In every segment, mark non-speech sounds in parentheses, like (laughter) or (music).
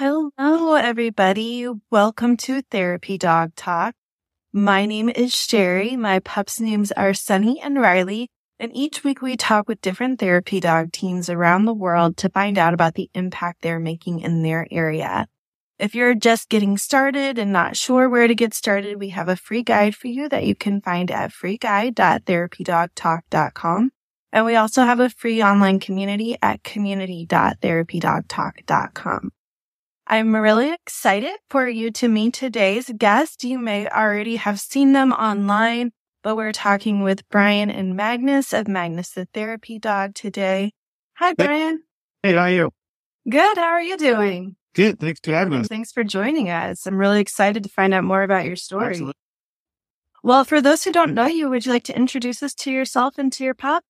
Hello, everybody. Welcome to Therapy Dog Talk. My name is Sherrie. My pups' names are Sunny and Riley. And each week we talk with different therapy dog teams around the world to find out about the impact they're making in their area. If you're just getting started and not sure where to get started, we have a free guide for you that you can find at freeguide.therapydogtalk.com. And we also have a free online community at community.therapydogtalk.com. I'm really excited for you to meet today's guest. You may already have seen them online, but we're talking with Brian and Magnus of Magnus the Therapy Dog today. Hi, Brian. Hey, how are you? Good. How are you doing? Good. Thanks for having us. Thanks for joining us. I'm really excited to find out more about your story. Absolutely. Well, for those who don't know you, would you like to introduce us to yourself and to your pup?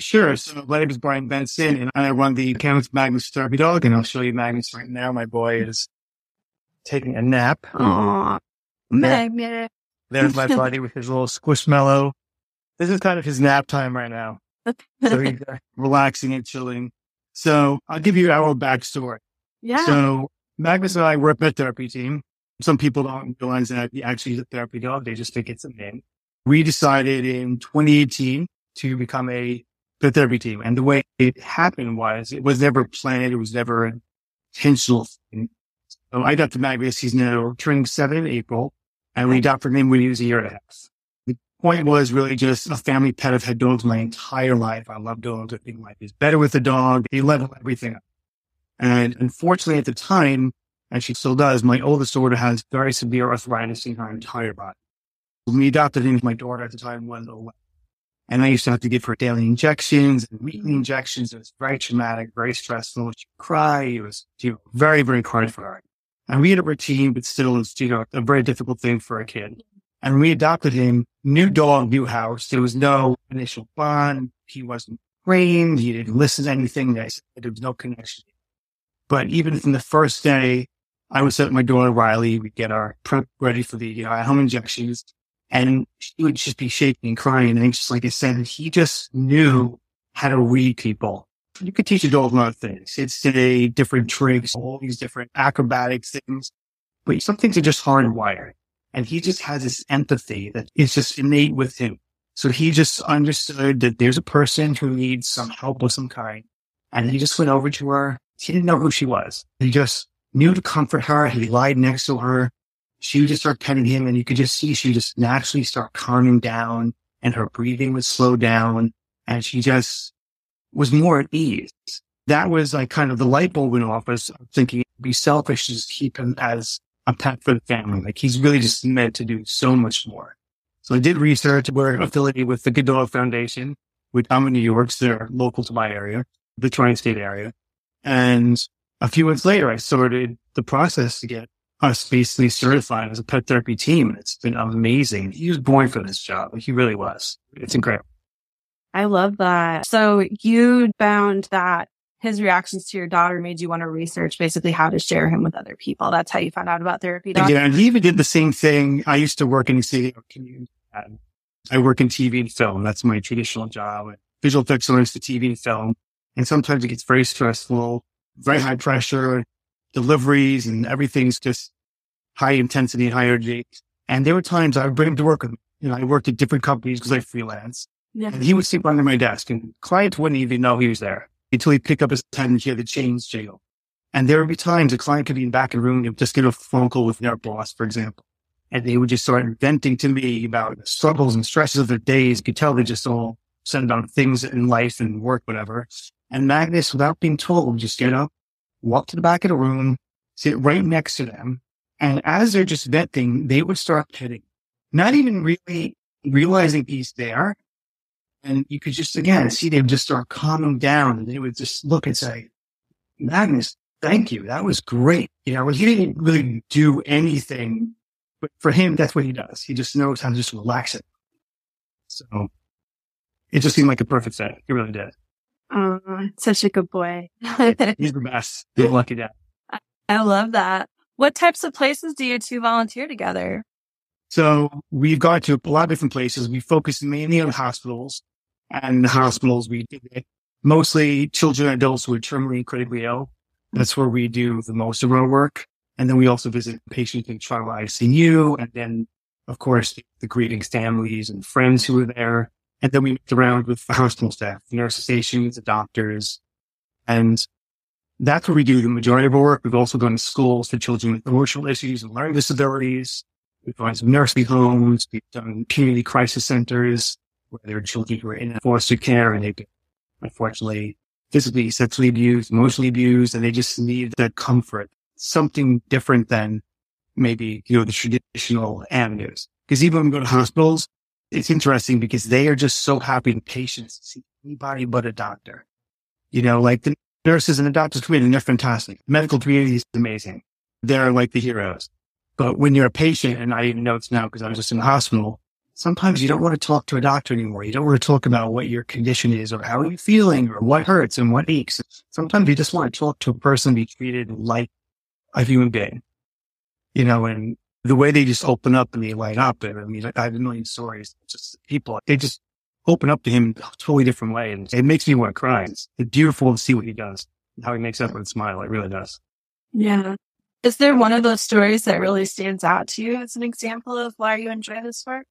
Sure. So my name is Brian Benson and I run the Canucks Magnus Therapy Dog and I'll show you Magnus right now. My boy is taking a nap. Aww. Magnus. There's my (laughs) buddy with his little squishmallow. This is kind of his nap time right now. So he's uh, relaxing and chilling. So I'll give you our backstory. yeah. So Magnus and I were a pet therapy team. Some people don't realize that he actually is a therapy dog. They just think it's a name. We decided in 2018 to become a pet therapy team. And the way it happened was it was never planned. It was never intentional. So I adopted Magnus. He's now turning seven in April and we adopted him when he was a year and a half. The point was really just a family pet. I've had dogs my entire life. I love dogs. I think life is better with a dog. They level everything up. And unfortunately at the time, and she still does, my oldest daughter has very severe arthritis in her entire body. When we adopted him, my daughter at the time was 11. And I used to have to give her daily injections and weekly injections. It was very traumatic, very stressful. She'd cry. It was you know, very, very hard for her. And we had a routine, but still it's, you know, a very difficult thing for a kid. And we adopted him, new dog, new house. There was no initial bond. He wasn't trained. He didn't listen to anything. I said there was no connection. But even from the first day, I would set my daughter Riley. We'd get our prep ready for the you know, home injections. And she would just be shaking and crying. And just like I said, he just knew how to read people. You could teach a dog a lot of things. It's today different tricks, all these different acrobatic things, but some things are just hardwired. And he just has this empathy that is just innate with him. So he just understood that there's a person who needs some help of some kind. And he just went over to her. He didn't know who she was. He just knew to comfort her. He lied next to her. She would just start petting him and you could just see she just naturally start calming down and her breathing would slow down and she just was more at ease. That was like kind of the light bulb went off. Was thinking be selfish to just keep him as a pet for the family. Like he's really just meant to do so much more. So I did research. We're affiliated with the Good Dog Foundation, which I'm in New York. So they're local to my area, the tri-state area. And a few months later, I started the process to get us basically certified as a pet therapy team. And it's been amazing. He was born for this job. He really was. It's incredible. I love that. So you found that his reactions to your daughter made you want to research basically how to share him with other people. That's how you found out about therapy. Doc? Yeah, and he even did the same thing. I used to work in the city community. I work in TV and film. That's my traditional job. Visual effects learns to TV and film. And sometimes it gets very stressful, very high pressure, deliveries and everything's just high intensity and high energy. And there were times I would bring him to work with me. You know, I worked at different companies because I freelance. Yeah. And he would sleep under my desk and clients wouldn't even know he was there until he picked up his pen and hear the chains jiggle. And there would be times a client could be in back of the room and just get a phone call with their boss, for example. And they would just start venting to me about the struggles and stresses of their days. You could tell they just all said about things in life and work, whatever. And Magnus, without being told, just get up, walk to the back of the room, sit right next to them. And as they're just venting, they would start petting, not even really realizing he's there. And you could just, again, see them just start calming down and they would just look and say, Magnus, thank you. That was great. You know, he didn't really do anything, but for him, that's what he does. He just knows how to just relax it. So it just seemed like a perfect set. It really did. Oh, such a good boy. (laughs) He's the best. He's lucky dad. I love that. What types of places do you two volunteer together? So we've gone to a lot of different places. We focus mainly on hospitals and the hospitals we did it. Mostly children and adults who are terminally critically ill. That's where we do the most of our work. And then we also visit patients in trauma ICU. And then, of course, the greetings families and friends who are there. And then we meet around with the hospital staff, the nurse stations, the doctors. And that's where we do the majority of our work. We've also gone to schools for children with emotional issues and learning disabilities. We've gone to nursing homes. We've done community crisis centers where there are children who are in foster care and they've been, unfortunately, physically, sexually abused, emotionally abused, and they just need that comfort, something different than maybe, you know, the traditional avenues. Because even when we go to hospitals, it's interesting because they are just so happy and patients see anybody but a doctor. You know, like the nurses and the doctors in and they're fantastic. The medical community is amazing. They're like the heroes. But when you're a patient, and I even know it's now because I was just in the hospital, sometimes you don't want to talk to a doctor anymore. You don't want to talk about what your condition is or how are you feeling or what hurts and what aches. Sometimes you just want to talk to a person, be treated like a human being, you know, and the way they just open up and they light up. And I mean, I have a million stories, just people, they just open up to him in a totally different way. And it makes me want to cry. It's beautiful to see what he does, how he makes everyone smile. It really does. Yeah. Is there one of those stories that really stands out to you as an example of why you enjoy this work?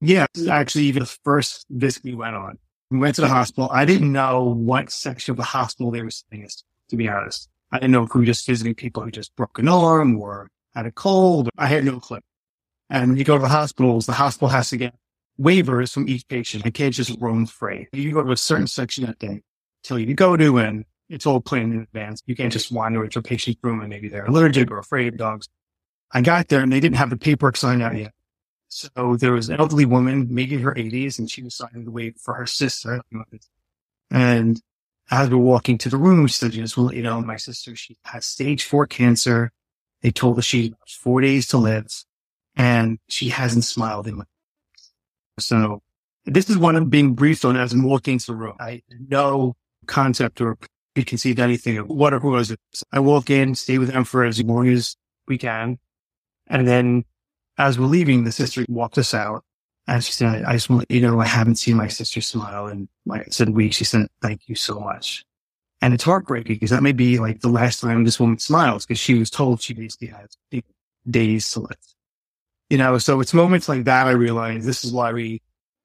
Yeah, actually even the first visit we went on. We went to the hospital. I didn't know what section of the hospital they were sending us, to be honest. I didn't know if we were just visiting people who just broke an arm or had a cold. I had no clue. And when you go to the hospitals, the hospital has to get waivers from each patient. They can't just roam free. You go to a certain section that they tell you to go to and it's all planned in advance. You can't just wander into a patient's room and maybe they're allergic or afraid of dogs. I got there and they didn't have the paperwork signed out yet. So there was an elderly woman, maybe in her 80s, and she was signing the waiver for her sister. And as we're walking to the room, she said, just well, you know, my sister, she has stage four cancer. They told her she has four days to live and she hasn't smiled in my so this is what I'm being briefed on as I'm walking into the room. I no concept or preconceived anything of what or who was it. I walk in, stay with them for as long as we can. And then as we're leaving, the sister walked us out and she said, I just want you know, I haven't seen my sister smile in like I said weeks. She said, thank you so much. And it's heartbreaking because that may be like the last time this woman smiles because she was told she basically has days to live. You know, so it's moments like that I realize this is why we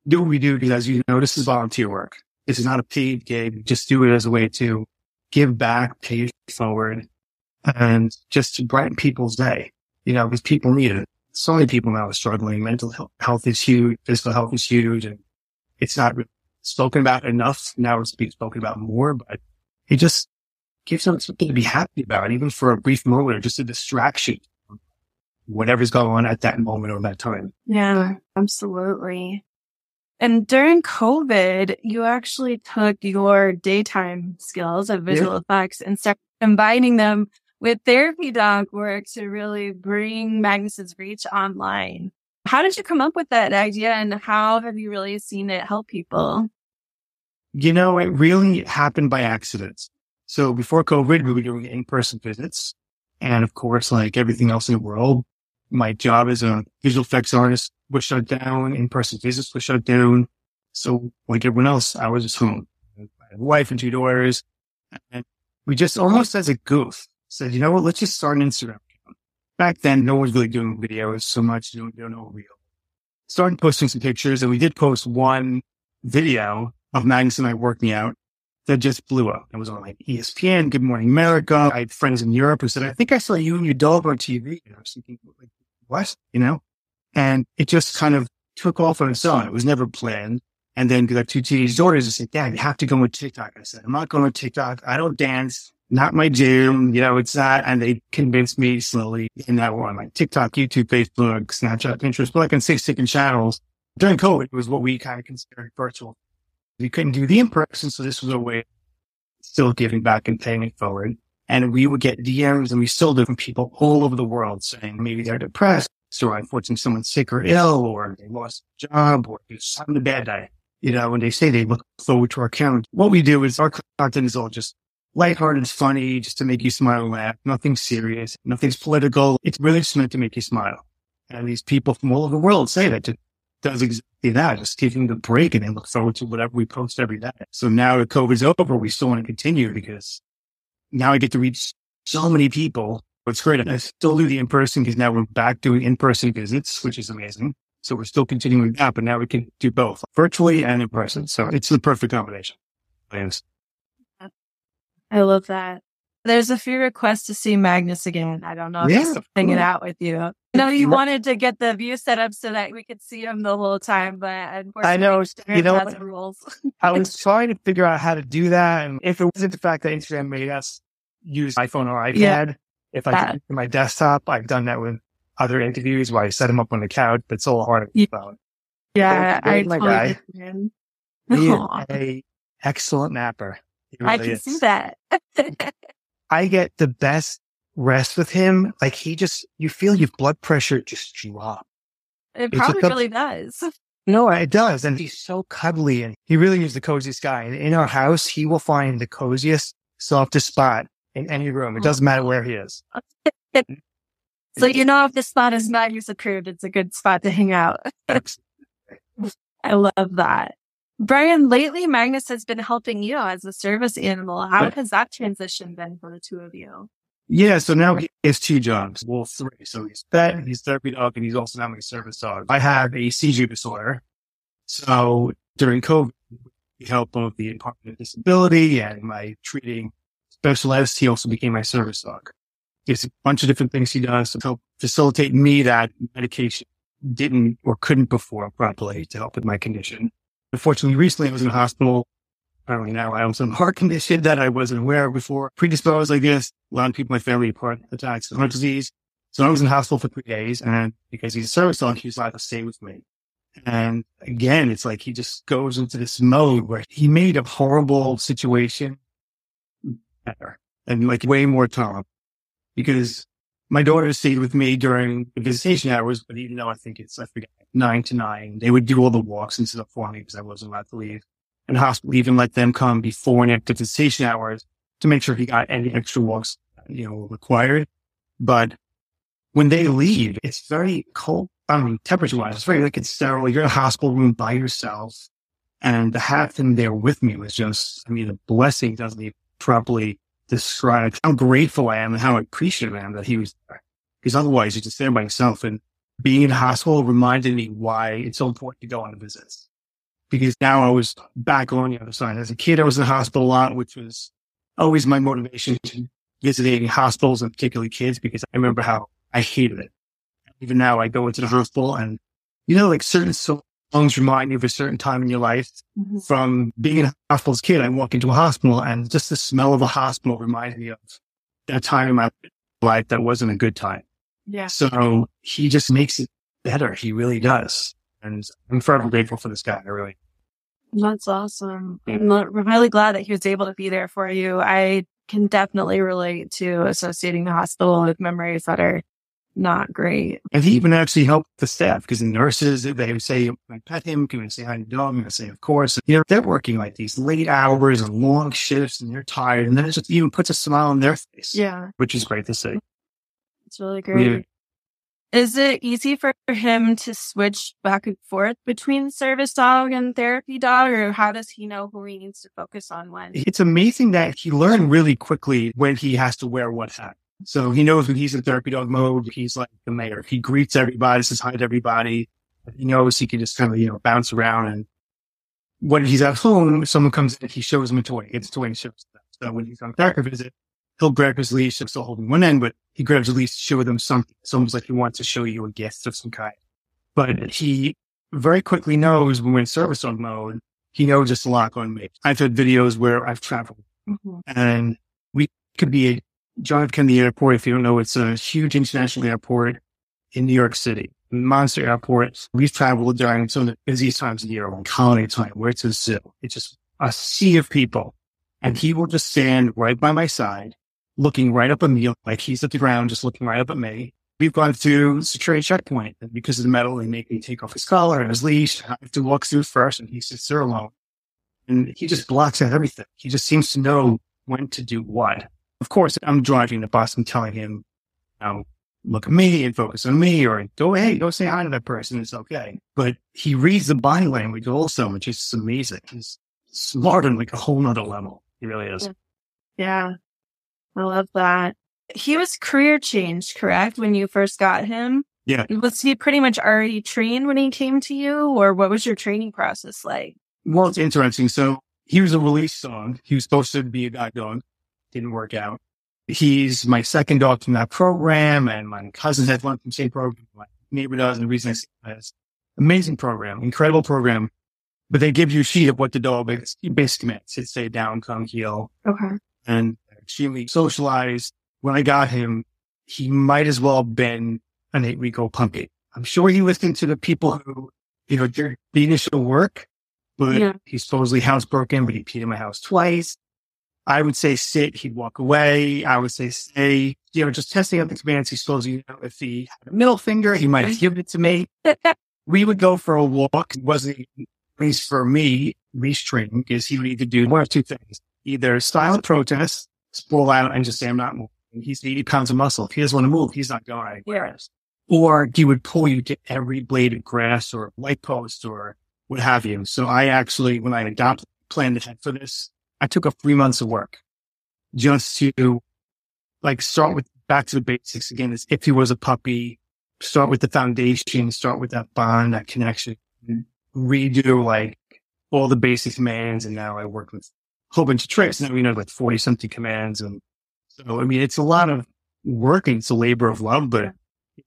do what we do because as you know, this is volunteer work. This is not a paid gig. Just do it as a way to give back, pay forward, and just to brighten people's day. You know, because people need it. So many people now are struggling. Mental health is huge. Physical health is huge. And it's not spoken about enough. Now it's being spoken about more, but it just gives them something to be happy about, even for a brief moment or just a distraction whatever's going on at that moment or that time. Yeah, absolutely. And during COVID, you actually took your daytime skills of visual yeah. effects and started combining them with therapy dog work to really bring Magnus's reach online. How did you come up with that idea and how have you really seen it help people? You know, it really happened by accident. So before COVID, we were doing in-person visits. And of course, like everything else in the world, my job as a visual effects artist was shut down. In-person visits were shut down. So like everyone else, I was just home. A wife and two daughters. And we just almost as a goof said, you know what? Let's just start an Instagram account. Back then, no one was really doing videos so much. You don't know real. Started posting some pictures and we did post one video of Magnus and I working out that just blew up. It was on like ESPN, Good Morning America. I had friends in Europe who said, I think I saw you and your dog on TV. And I was thinking, like, what? You know? And it just kind of took off on its own. It was never planned. And then have two teenage daughters, I said, Dad, you have to go with TikTok. I said, I'm not going with TikTok. I don't dance. Not my jam. You know, it's not. And they convinced me slowly. And now we're on like TikTok, YouTube, Facebook, Snapchat, Pinterest, but like on six different channels. During COVID it was what we kind of considered virtual. We couldn't do the in-person. So this was a way still giving back and paying it forward. And we would get DMs and we still do from people all over the world saying maybe they're depressed or unfortunately someone's sick or ill or they lost a job or it's having a bad day. You know, when they say they look forward to our account, what we do is our content is all just lighthearted, funny, just to make you smile and laugh. Nothing serious. Nothing's political. It's really just meant to make you smile. And these people from all over the world say that it does exactly that, just giving the break and they look forward to whatever we post every day. So now that COVID's over, we still want to continue because now I get to reach so many people. It's great. I still do the in person because now we're back doing in person visits, which is amazing. So we're still continuing that, but now we can do both virtually and in person. So it's the perfect combination. I love that. There's a few requests to see Magnus again. I don't know if Yeah, he's hanging out with you. No, you wanted to get the view set up so that we could see him the whole time, but unfortunately, I know. Instagram You know has rules. (laughs) I was trying to figure out how to do that. And if it wasn't the fact that Instagram made us use iPhone or iPad, Yeah. if I That- did it on my desktop, I've done that with other interviews where I set them up on the couch, but it's a little the phone. yeah, I There's my guy. He is a excellent napper. He I can is. see that. (laughs) I get the best rest with him. Like he just, you feel your blood pressure just drop. It probably really does. (laughs) No, it does. And he's so cuddly and he really is the coziest guy. And in our house, he will find the coziest, softest spot in any room. It doesn't matter where he is. So you know if the spot is Magnus approved, it's a good spot to hang out. (laughs) I love that. Brian, lately Magnus has been helping you as a service animal. How Right. has that transition been for the two of you? Yeah, so now he has two jobs. Well, three. So he's vet, he's therapy dog, and he's also now my service dog. I have a seizure disorder. So during COVID, he helped both the Department of Disability and my treating specialist. He also became my service dog. There's a bunch of different things he does to help facilitate me that medication didn't or couldn't perform properly to help with my condition. Unfortunately, recently I was in hospital apparently now I have some heart condition that I wasn't aware of before. Predisposed, I guess. A lot of people in my family heart attacks heart disease. So I was in hospital for three days and because he's a service dog, he's allowed to stay with me. And again, it's like he just goes into this mode where he made a horrible situation better and like way more tolerable because my daughter stayed with me during the visitation hours, but even though I think it's, I forget, nine to nine, they would do all the walks and stuff for me because I wasn't allowed to leave and hospital even let them come before and after visitation hours to make sure he got any extra walks, you know, required. But when they leave, it's very cold. I mean, temperature wise, it's very like it's sterile. You're in a hospital room by yourself. And to have him there with me was just, I mean, a blessing doesn't even properly describe how grateful I am and how appreciative I am that he was there. Because otherwise you're just there by yourself. And being in hospital reminded me why it's so important to go on visits because now I was back on the other side. As a kid, I was in the hospital a lot, which was always my motivation to visiting hospitals and particularly kids because I remember how I hated it. Even now I go into the hospital and, you know, like certain songs remind me of a certain time in your life mm-hmm. from being in a hospital as a kid. I walk into a hospital and just the smell of a hospital reminds me of that time in my life that wasn't a good time. Yeah. So he just makes it better. He really does. And I'm forever grateful for this guy. I really That's awesome. I'm really glad that he was able to be there for you. I can definitely relate to associating the hospital with memories that are not great. And he even actually helped the staff because the nurses, they would say, can I pet him? Can I say hi to the dog? And I say, of course. You know, they're working like these late hours and long shifts and they're tired. And then it just even puts a smile on their face, Yeah. which is great to see. It's really great. Is it easy for him to switch back and forth between service dog and therapy dog, or how does he know who he needs to focus on when? It's amazing that he learned really quickly when he has to wear what hat. So he knows when he's in therapy dog mode, he's like the mayor. He greets everybody, says hi to everybody. He knows he can just kind of, you know, bounce around. And when he's at home, if someone comes in, he shows him a toy. It's a toy and shows them. So when he's on a therapy visit, he'll grab his leash. I'm still holding one end, but he grabs the leash to show them something. It's almost like he wants to show you a gift of some kind. But he very quickly knows when we're in service dog mode, he knows it's a lock on me. I've had videos where I've traveled Mhm. and we could be at John F. Kennedy Airport. If you don't know, it's a huge international airport in New York City, monster airport. We've traveled during some of the busiest times of the year, like holiday time, where it's a zoo. It's just a sea of people. And he will just stand right by my side, looking right up at me, like he's at the ground, just looking right up at me. We've gone through security checkpoint and because of the metal, they make me take off his collar and his leash. I have to walk through first and he sits there alone. And he just blocks out everything. He just seems to know when to do what. Of course, I'm driving the bus and telling him, know, look at me and focus on me or go, hey, go say hi to that person. It's okay. But he reads the body language also, which is amazing. He's smart on like a whole nother level. He really is. Yeah. I love that. He was career changed, correct? When you first got him? Yeah. Was he pretty much already trained when he came to you or what was your training process like? Well, it's interesting. So he was a release dog. He was supposed to be a guide dog. Didn't work out. He's my second dog from that program and my cousins had one from the same program. My neighbor does. And the reason I say that is amazing program, incredible program. But they give you a sheet of what the dog is basically meant. Sit, stay down, come, heel. Okay. And extremely socialized. When I got him, he might as well have been an eight week old puppy. I'm sure he listened to the people who, you know, did the initial work, but Yeah. he's supposedly housebroken, but he peed in my house twice. I would say sit, he'd walk away. I would say stay, you know, just testing out the commands. He's supposed you know, if he had a middle finger, he might have mm-hmm. given it to me. (laughs) We would go for a walk. It wasn't, at least for me, leash training is he would either do one of two things, either silent protest, spoil out and just say, I'm not moving. He's 80 pounds of muscle. If he doesn't want to move, he's not going anywhere. Or he would pull you to every blade of grass or light post or what have you. So I actually, when I adopted, planned ahead for this, I took up three months of work just to like start with back to the basics again. As if he was a puppy, start with the foundation, start with that bond, that connection, redo like all the basic commands. And now I work with whole bunch of tricks. Now you know like 40 something commands. And so, I mean, it's a lot of work and it's a labor of love, but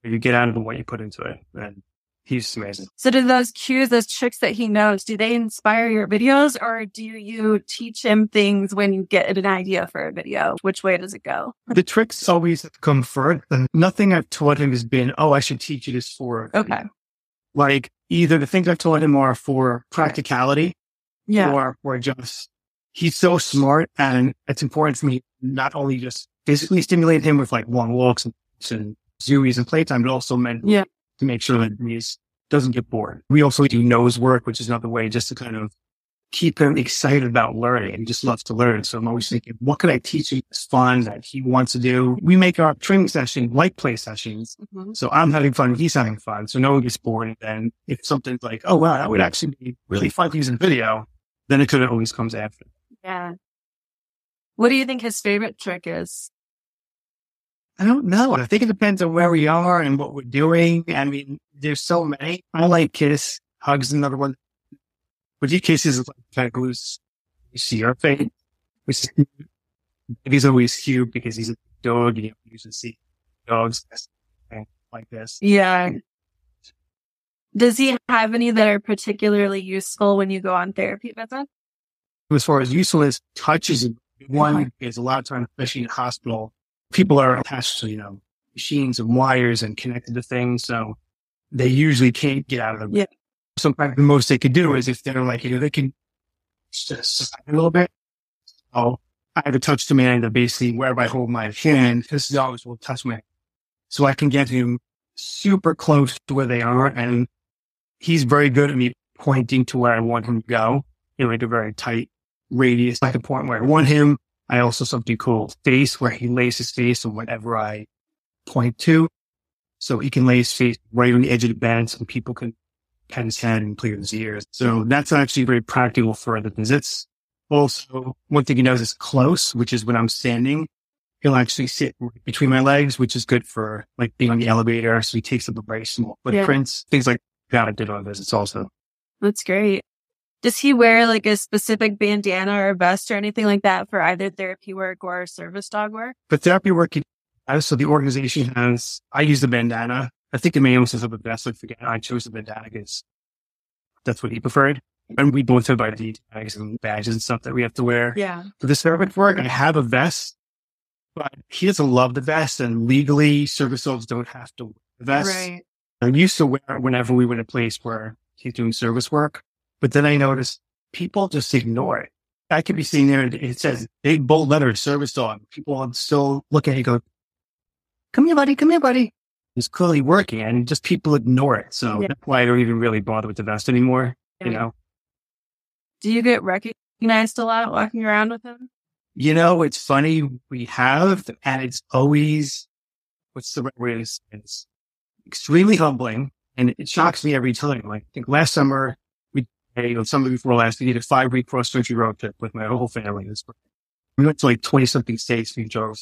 you get out of what you put into it. And he's amazing. So do those cues, those tricks that he knows, do they inspire your videos or do you teach him things when you get an idea for a video? Which way does it go? The tricks always come first and nothing I've taught him has been, oh, I should teach you this for Okay. like either the things I've taught him are for practicality Yeah. or, or just he's so smart and it's important for me not only just physically stimulate him with like long walks and, and zoomies and playtime, but also mentally Yeah. to make sure that he doesn't get bored. We also do nose work, which is another way just to kind of keep him excited about learning He just loves to learn. So I'm always thinking, what can I teach him that's fun that he wants to do? We make our training session like play sessions. Mhm. So I'm having fun, he's having fun. So no one gets bored. And then if something's like, oh wow, that would actually be really fun to use in video, then it could always comes after. Yeah. What do you think his favorite trick is? I don't know. I think it depends on where we are and what we're doing. I mean, there's so many. I like kiss. Hugs is another one. But he kisses is like kind of glues. You see your face. (laughs) He's always cute because he's a dog. You usually see dogs like this. Yeah. Does he have any that are particularly useful when you go on therapy visits? As far as usefulness, touch is one is a lot of times, especially in hospital, people are attached to, you know, machines and wires and connected to things. So they usually can't get out of them. Yeah. Sometimes the most they could do is if they're like, you know, they can just a little bit. Oh, I have a touch command that basically wherever I hold my hand, this dogs will touch me. So I can get him super close to where they are. And he's very good at me pointing to where I want him to go in like a very tight radius, like a point where I want him. I also something called face where he lays his face on whatever I point to. So he can lay his face right on the edge of the bed so people can pat his head and clear his ears. So that's actually very practical for the visits. Also, one thing he knows is close, which is when I'm standing, he'll actually sit between my legs, which is good for like being on the elevator. So he takes up a very small footprints, things like that I did on visits also. That's great. Does he wear like a specific bandana or vest or anything like that for either therapy work or service dog work? But therapy work. So the organization has, I use the bandana. I think it may also have a vest. I forget. I chose the bandana because that's what he preferred. And we both have ID tags and badges and stuff that we have to wear. Yeah. For the service work, I have a vest, but he doesn't love the vest and legally service dogs don't have to wear the vest. Right. I used to wear it whenever we went in a place where he's doing service work, but then I noticed people just ignore it. I could be sitting there and it says big bold letters, service dog. People are still look at it and go, come here, buddy, come here, buddy. It's clearly working and just people ignore it. So Yeah. that's why I don't even really bother with the vest anymore. You know, Do you get recognized a lot walking around with him? you know, it's funny. We have, and it's always, what's the right way to say it? It's extremely humbling and it shocks me every time. Like I think last summer we, you know, summer before last, we did a five week cross country road trip with my whole family. We went to like 20 something states. We drove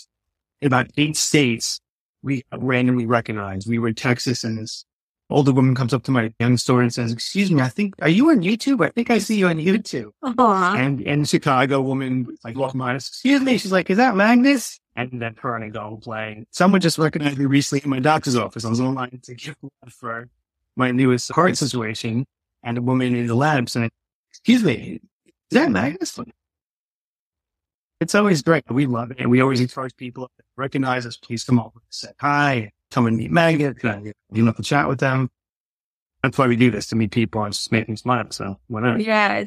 in about eight states, we randomly recognized. We were in Texas and this older woman comes up to my young store and says, excuse me, I think, are you on YouTube? I think I see you on YouTube. Aww. And, and Chicago woman like walked by us, excuse me. She's like, is that Magnus? And then her and I go playing. Someone just recognized me recently in my doctor's office. I was online to give blood (laughs) for my newest heart situation and a woman in the lab saying, excuse me, is that Magnus? It's always great. We love it. And we always encourage people to recognize us. Please come over and say hi, come and meet Magnus. Uh, you love to chat with them. That's why we do this to meet people and just make them smile. So not? Yeah.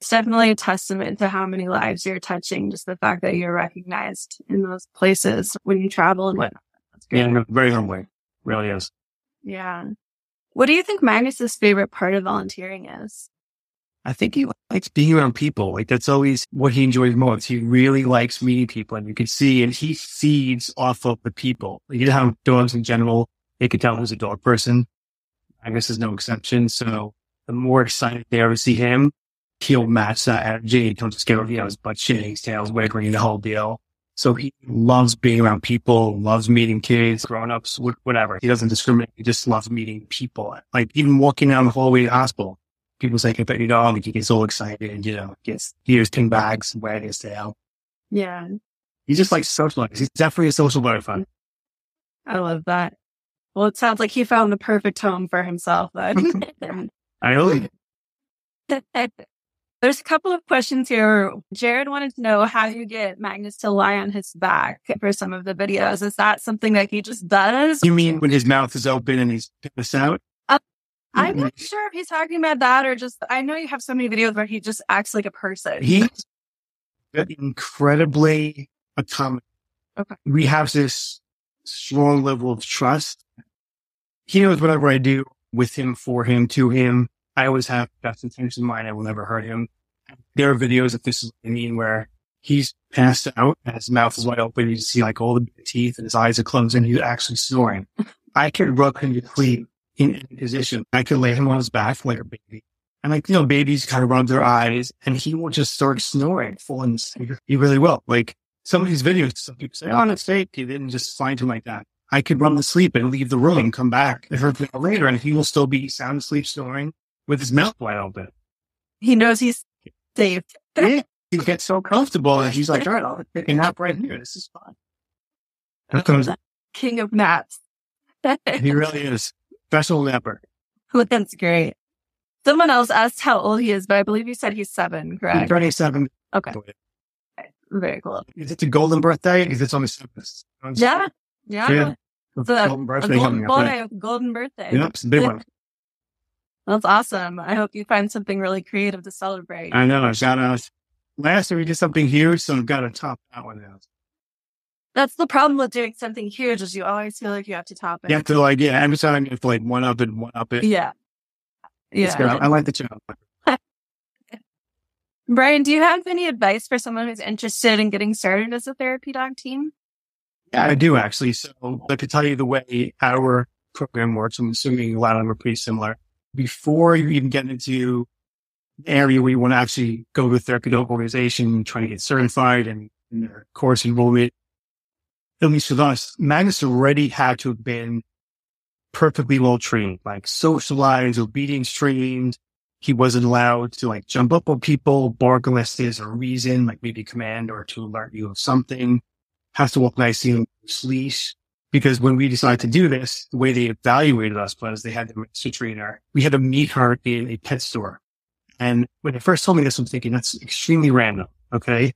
It's definitely a testament to how many lives you're touching. Just the fact that you're recognized in those places when you travel and whatnot. Yeah, very humbling. Really is. Yeah. What do you think Magnus's favorite part of volunteering is? I think he likes being around people. Like that's always what he enjoys most. He really likes meeting people and you can see, and he feeds off of the people. Like, You know how dogs in general, they can tell who's a dog person. I guess there's no exception. So the more excited they are to see him, he'll match that energy. He'll just get, you know, his butt his tail's wiggling, the whole deal. So he loves being around people, loves meeting kids, grown-ups, whatever. He doesn't discriminate. He just loves meeting people. Like even walking down the hallway at the hospital, people say, "Hey, pet your dog," and he gets all excited and you know gets hears pin bags, wagging his tail. Yeah, he just likes socialize. He's definitely a social butterfly. I love that. Well, it sounds like he found the perfect home for himself. Then (laughs) I know. (laughs) (laughs) There's a couple of questions here. Jared wanted to know how you get Magnus to lie on his back for some of the videos. Is that something that he just does? You mean when his mouth is open and he's this out? Uh, I'm not sure if he's talking about that or just, I know you have so many videos where he just acts like a person. He's incredibly accommodating. Okay. We have this strong level of trust. He knows whatever I do with him, for him, to him. I always have best intentions in mind. I will never hurt him. There are videos, if this is what I mean, where he's passed out and his mouth is wide open. You see like all the teeth and his eyes are closed and he's actually snoring. (laughs) I can rub him to sleep in any position. I could lay him on his back like a baby. And like, you know, babies kind of rub their eyes and he will just start snoring, falling asleep. He really will. Like some of these videos, some people say, oh, it's fake. He didn't just find him like that. I could run to sleep and leave the room and come back a half later and he will still be sound asleep snoring with his mouth wide open. He knows he's safe. yeah. He gets so comfortable and he's like, all right, I'll take a nap right here. This is fine. King of naps. (laughs) he really is. Special napper. That's great. Someone else asked how old he is, but I believe you said he's seven, correct? He's 27. Okay. Oh, okay. Very cool. Is it a golden birthday? Is it on the seventh? Yeah. Yeah. yeah. So golden birthday. Golden, golden birthday. A big one. That's awesome. I hope you find something really creative to celebrate. I know. Shout out. Last year we did something huge, so I've got to top that one out. That's the problem with doing something huge is you always feel like you have to top it. You have to like, yeah, every time you have to like one up it, one up it. Yeah. Yeah. I like the challenge. (laughs) Brian, do you have any advice for someone who's interested in getting started as a therapy dog team? Yeah, I do actually. So I could tell you the way our program works. I'm assuming a lot of them are pretty similar. Before you even get into the area where you want to actually go to a therapy dog organization, trying to get certified and, and their course enrollment, at least with us, Magnus already had to have been perfectly well trained, like socialized, obedience trained. He wasn't allowed to like jump up on people, bark unless there's a reason, like maybe command or to alert you of something. Has to walk nicely on leash. Because when we decided to do this, the way they evaluated us was they had the master trainer. We had to meet her in a pet store. And when they first told me this, I'm thinking that's extremely random. Okay.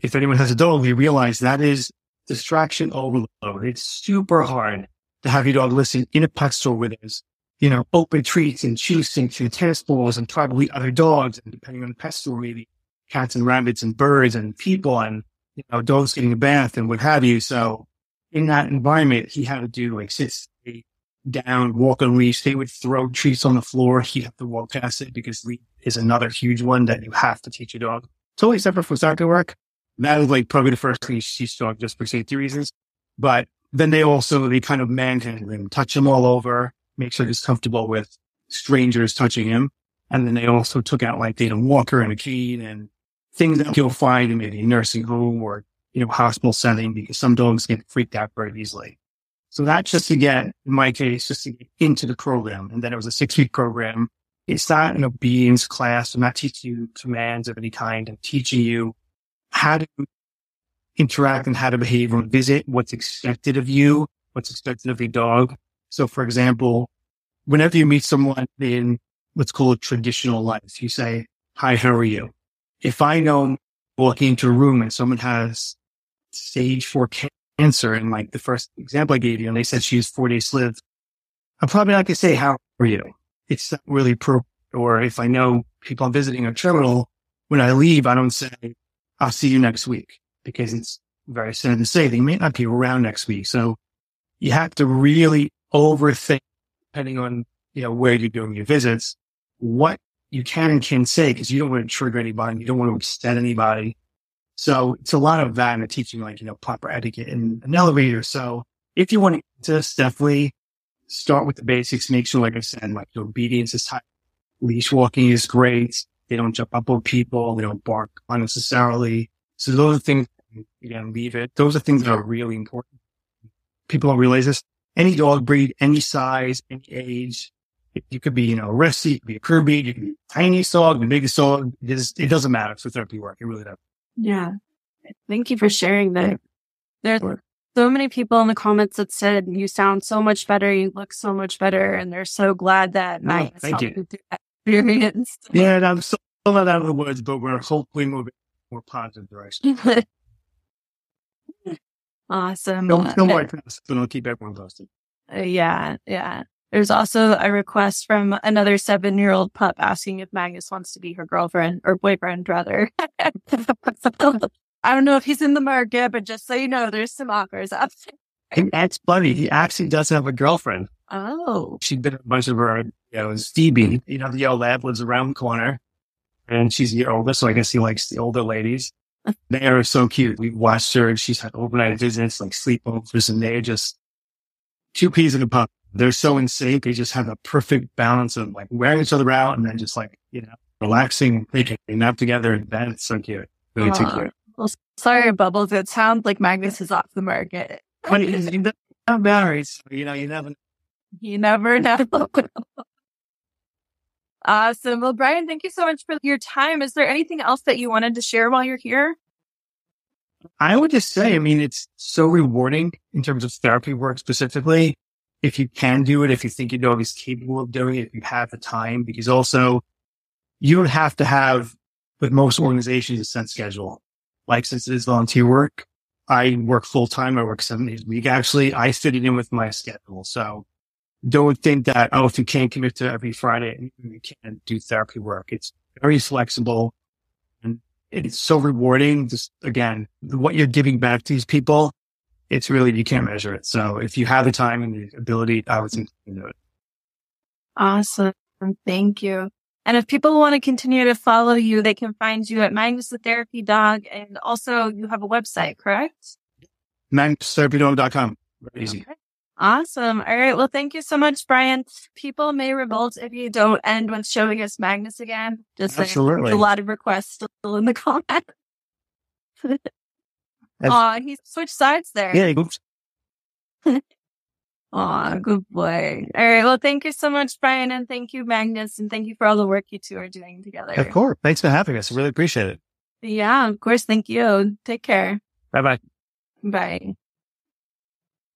If anyone has a dog, we realize that is distraction overload. It's super hard to have your dog listen in a pet store with us, you know, open treats and choosing to tennis balls and probably other dogs. And depending on the pet store, maybe cats and rabbits and birds and people and, you know, dogs getting a bath and what have you. So in that environment, he had to do like sit down, walk on leash. They would throw treats on the floor. He'd have to walk past it because leash is another huge one that you have to teach your dog. Totally separate from soccer work. That was like probably the first thing she saw just for safety reasons. But then they also, they kind of manhandle him, touch him all over, make sure he's comfortable with strangers touching him. And then they also took out like data walker and a cane and things that you'll find in maybe a nursing home or you know, hospital setting because some dogs get freaked out very easily. So that's just to get, in my case, just to get into the program. And then it was a six week program. It's not an obedience class. I'm not teaching you commands of any kind. I'm teaching you how to interact and how to behave on visit, what's expected of you, what's expected of your dog. So for example, whenever you meet someone in what's called traditional life, you say, hi, how are you? If I know walking into a room and someone has stage four cancer, and like the first example I gave you, and they said she has four days lived, I'm probably not going to say, how are you? It's not really pro. Or if I know people I'm visiting a terminal, when I leave, I don't say, I'll see you next week because it's very sad to say they may not be around next week. So you have to really overthink depending on, you know, where you're doing your visits, what you can and can say because you don't want to trigger anybody. And you don't want to extend anybody. So it's a lot of that and teaching like, you know, proper etiquette in an elevator. So if you want to just definitely start with the basics, make sure, like I said, like the obedience is tight. Leash walking is great. They don't jump up on people. They don't bark unnecessarily. So those are things, again, leave it. Those are things that are really important. People don't realize this. Any dog breed, any size, any age, you could be, you know, a rescue, you could be a Kirby, you could be a tiny dog, the biggest dog. It, is, it doesn't matter for therapy work. It really doesn't. Yeah. Thank you for sharing that. There's so many people in the comments that said you sound so much better, you look so much better, and they're so glad that No, Mike thank you. through that experience. (laughs) Yeah, and I'm still not out of the woods, but we're hopefully moving in a more positive direction. (laughs) awesome. No, Uh, no more attempts, but I'll keep everyone posted. Uh, yeah, yeah. There's also a request from another seven year old pup asking if Magnus wants to be her girlfriend or boyfriend, rather. (laughs) I don't know if he's in the market, but just so you know, there's some offers up. And that's funny. He actually does have a girlfriend. Oh, She's been a bunch of her, you know, Stevie, you know, the yellow lab lives around the corner and she's year older. So I guess he likes the older ladies. (laughs) They are so cute. We've watched her and she's had overnight visits, like sleepovers, and they're just two peas in a pod. They're so in sync. They just have a perfect balance of like wearing each other out and then just like, you know, relaxing, taking a nap together in bed. It's so cute. Really too cute. well, sorry, Bubbles. It sounds like Magnus is off the market. But he's (laughs) not married. So, you know, you never You never know. (laughs) awesome. Well, Brian, thank you so much for your time. Is there anything else that you wanted to share while you're here? I would just say, I mean, it's so rewarding in terms of therapy work specifically. If you can do it, if you think your dog is capable of doing it, if you have the time, because also you don't have to have with most organizations a set schedule. Like since it is volunteer work, I work full time. I work seven days a week. Actually, I fit it in with my schedule. So don't think that, oh, if you can't commit to every Friday, you can't do therapy work. It's very flexible and it's so rewarding. Just again, what you're giving back to these people, it's really, you can't measure it. So if you have the time and the ability, I would think you do it. Awesome. Thank you. And if people want to continue to follow you, they can find you at Magnus the Therapy Dog. And also you have a website, correct? MagnusTherapyDog.com. Very easy. Okay. Awesome. All right. Well, thank you so much, Brian. People may revolt if you don't end with showing us Magnus again. Just. Absolutely. A lot of requests still in the (laughs) comments. (laughs) Aw, he switched sides there. Yeah. Oops. (laughs) Aw, good boy. All right. Well, thank you so much, Brian. And thank you, Magnus. And thank you for all the work you two are doing together. Of course. Thanks for having us. I really appreciate it. Yeah, of course. Thank you. Take care. Bye bye. Bye.